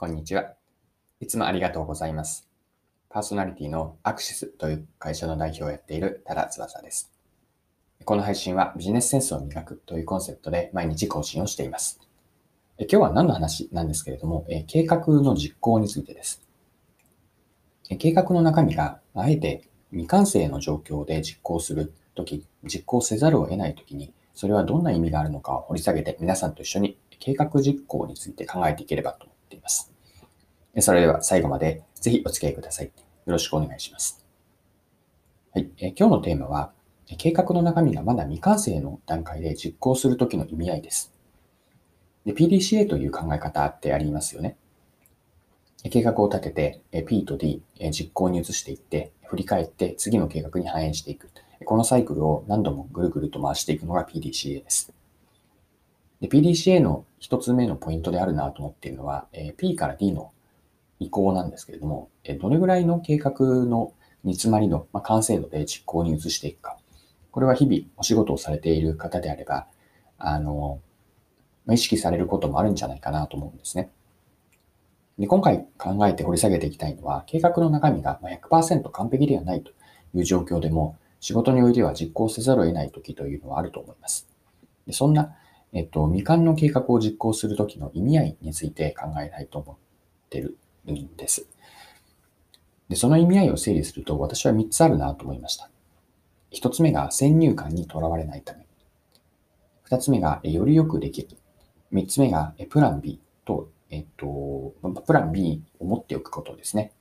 こんにちは。いつもありがとうございます。パーソナリティのアクシスという会社の代表をやっている多田翼です。この配信はビジネスセンスを磨くというコンセプトで毎日更新をしています。今日は何の話なんですけれども、計画の実行についてです。計画の中身があえて未完成の状況で実行するとき、実行せざるを得ないときに、それはどんな意味があるのかを掘り下げて皆さんと一緒に計画実行について考えていければとっています。それでは最後までぜひお付き合いください。よろしくお願いします。はい、え今日のテーマは、計画の中身がまだ未完成の段階で実行するときの意味合いです。で。PDCA という考え方ってありますよね。計画を立てて P と D、実行に移していって、振り返って次の計画に反映していく。このサイクルを何度もぐるぐると回していくのが PDCA です。で PDCA の一つ目のポイントであるなと思っているのはえ、P から D の移行なんですけれどもえ、どれぐらいの計画の煮詰まりの、ま完成度で実行に移していくか。これは日々お仕事をされている方であれば、あの、意識されることもあるんじゃないかなと思うんですね。で今回考えて掘り下げていきたいのは、計画の中身が100%完璧ではないという状況でも、仕事においては実行せざるを得ない時というのはあると思います。でそんな、えっと、未完の計画を実行するときの意味合いについて考えたいと思ってるんです。で、その意味合いを整理すると、私は3つあるなと思いました。1つ目が先入観にとらわれないため。2つ目がよりよくできる。3つ目がプラン B と、えっと、プラン B を持っておくことですね。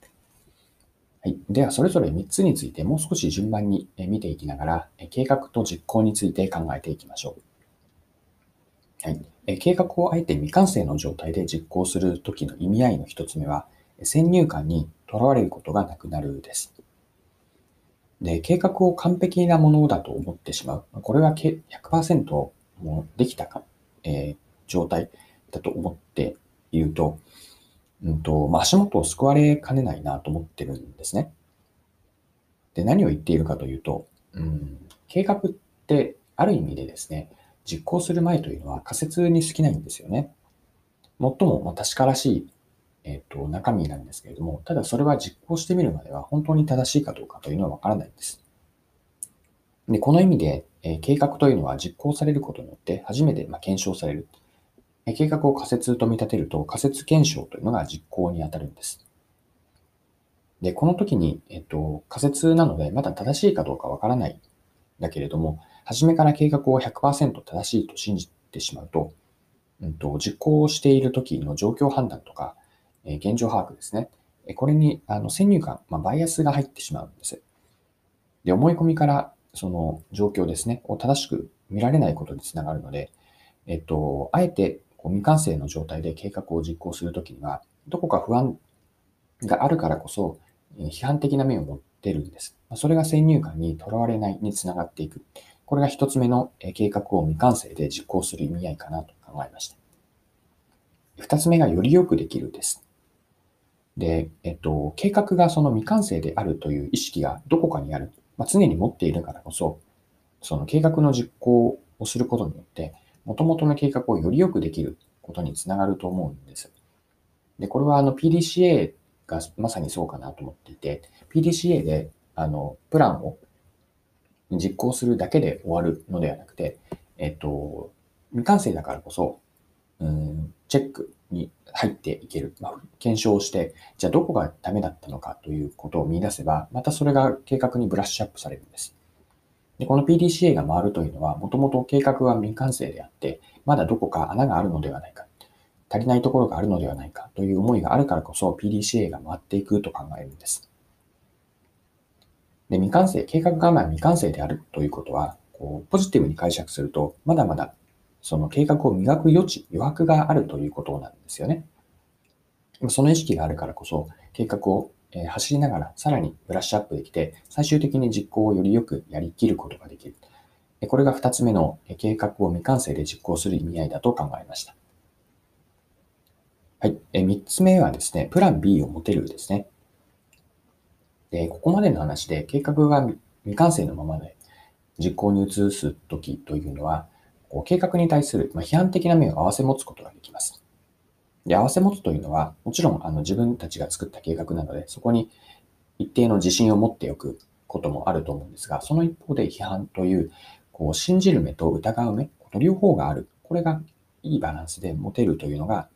はい。では、それぞれ3つについてもう少し順番に見ていきながら、計画と実行について考えていきましょう。はい。え計画をあえて未完成の状態で実行するときの意味合いの1つ目は、先入観にとらわれることがなくなるです。で、計画を完璧なものだと思ってしまう。これは100%もできたか、えー、状態だと思っていると、うんとまあ、足元を救われかねないなと思ってるんですね。で、何を言っているかというと、うん、計画ってある意味でですね、実行する前というのは仮説に過ぎないんですよね。最も確からしいえっ、と、中身なんですけれども、ただそれは実行してみるまでは本当に正しいかどうかというのはわからないんです。で、この意味で、えー、計画というのは実行されることによって初めて、ま、検証される。えー、計画を仮説と見立てると仮説検証というのが実行にあたるんです。で、この時に、えっ、と、仮説なのでまだ正しいかどうかわからないだけれども、初めから計画を100%正しいと信じてしまうと、うんと、実行している時の状況判断とか、え現状把握ですね。これにあの先入観、まあ、バイアスが入ってしまうんです。で、思い込みからその状況ですね、を正しく見られないことにつながるので、えっと、あえてこう未完成の状態で計画を実行するときには、どこか不安があるからこそ、批判的な面を持ってるんです。それが先入観にとらわれないにつながっていく。これが一つ目の計画を未完成で実行する意味合いかなと考えました。二つ目がよりよくできるです。で、えっと、計画がその未完成であるという意識がどこかにある。まあ、常に持っているからこそ、その計画の実行をすることによって、元々の計画をよりよくできることにつながると思うんです。で、これはあの PDCA がまさにそうかなと思っていて、PDCA であのプランを実行するだけで終わるのではなくて、えっと、未完成だからこそ、うん、チェックに入っていける。まあ、検証して、じゃあどこがダメだったのかということを見出せば、またそれが計画にブラッシュアップされるんです。でこの PDCA が回るというのは、もともと計画は未完成であって、まだどこか穴があるのではないか、足りないところがあるのではないかという思いがあるからこそ PDCA が回っていくと考えるんです。で、未完成、計画がまあ未完成であるということは、こうポジティブに解釈すると、まだまだその計画を磨く余地、余白があるということなんですよね。その意識があるからこそ、計画を走りながらさらにブラッシュアップできて、最終的に実行をよりよくやりきることができる。これが二つ目の計画を未完成で実行する意味合いだと考えました。はい。三つ目はですね、プラン B を持てるですね。で、ここまでの話で計画が未完成のままで実行に移すときというのは、こう計画に対する、批判的な面を合わせ持つことができます。で、合わせ持つというのは、もちろんあの自分たちが作った計画なので、そこに一定の自信を持っておくこともあると思うんですが、その一方で批判という、こう信じる目と疑う目、この両方がある。これがいいバランスで持てるというのが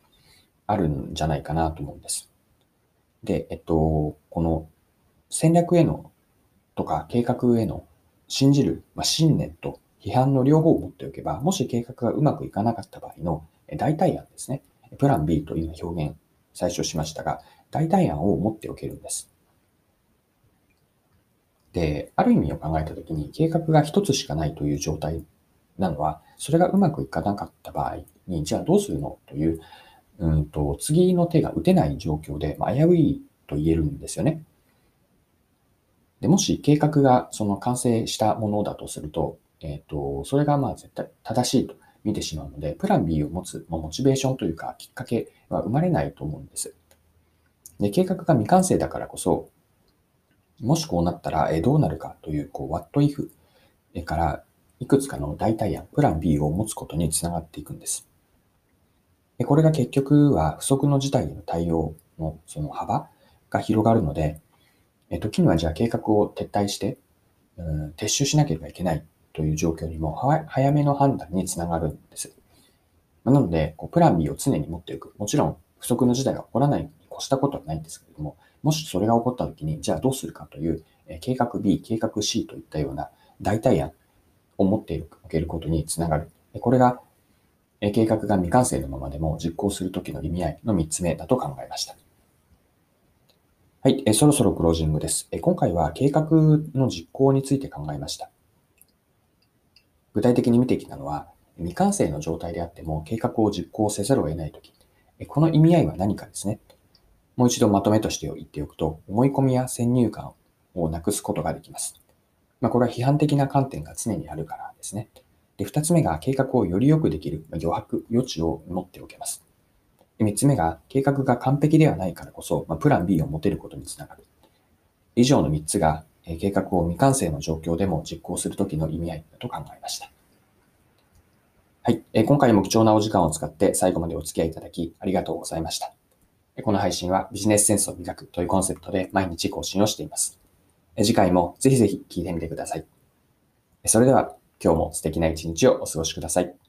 あるんじゃないかなと思うんです。で、えっと、この戦略へのとか計画への信じる、まあ、信念と批判の両方を持っておけば、もし計画がうまくいかなかった場合の代替案ですね。プラン B という表現、最初しましたが、代替案を持っておけるんです。で、ある意味を考えたときに、計画が一つしかないという状態なのは、それがうまくいかなかった場合に、じゃあどうするのという、うんと、次の手が打てない状況で、まあ、危ういと言えるんですよね。で、もし計画がその完成したものだとすると、えっ、ー、と、それがまあ絶対正しいと見てしまうので、プラン B を持つモチベーションというかきっかけは生まれないと思うんです。で、計画が未完成だからこそ、もしこうなったら、えどうなるかという、こう、what if から、いくつかの代替案、プラン B を持つことにつながっていくんです。でこれが結局は不測の事態への対応のその幅が広がるので、え時にはじゃあ計画を撤退して、うん、撤収しなければいけないという状況にも早めの判断につながるんです。なので、こうプラン B を常に持っておく。もちろん不測の事態が起こらないに越したことはないんですけれども、もしそれが起こった時に、じゃあどうするかという、え計画 B、計画 C といったような代替案を持っておけることにつながる。これが、計画が未完成のままでも実行するときの意味合いの3つ目だと考えました。はい、えそろそろクロージングです。え今回は計画の実行について考えました。具体的に見てきたのは、未完成の状態であっても計画を実行せざるを得ないとき、この意味合いは何かですね。もう一度まとめとして言っておくと、思い込みや先入観をなくすことができます。まあ、これは批判的な観点が常にあるからですね。で、二つ目が計画をより良くできる余白、余地を持っておけます。で三つ目が計画が完璧ではないからこそ、まあ、プラン B を持てることにつながる。以上の三つが、え計画を未完成の状況でも実行するときの意味合いだと考えました。はい、え今回も貴重なお時間を使って最後までお付き合いいただきありがとうございました。この配信はビジネスセンスを磨くというコンセプトで毎日更新をしています。次回もぜひぜひ聞いてみてください。それでは今日も素敵な一日をお過ごしください。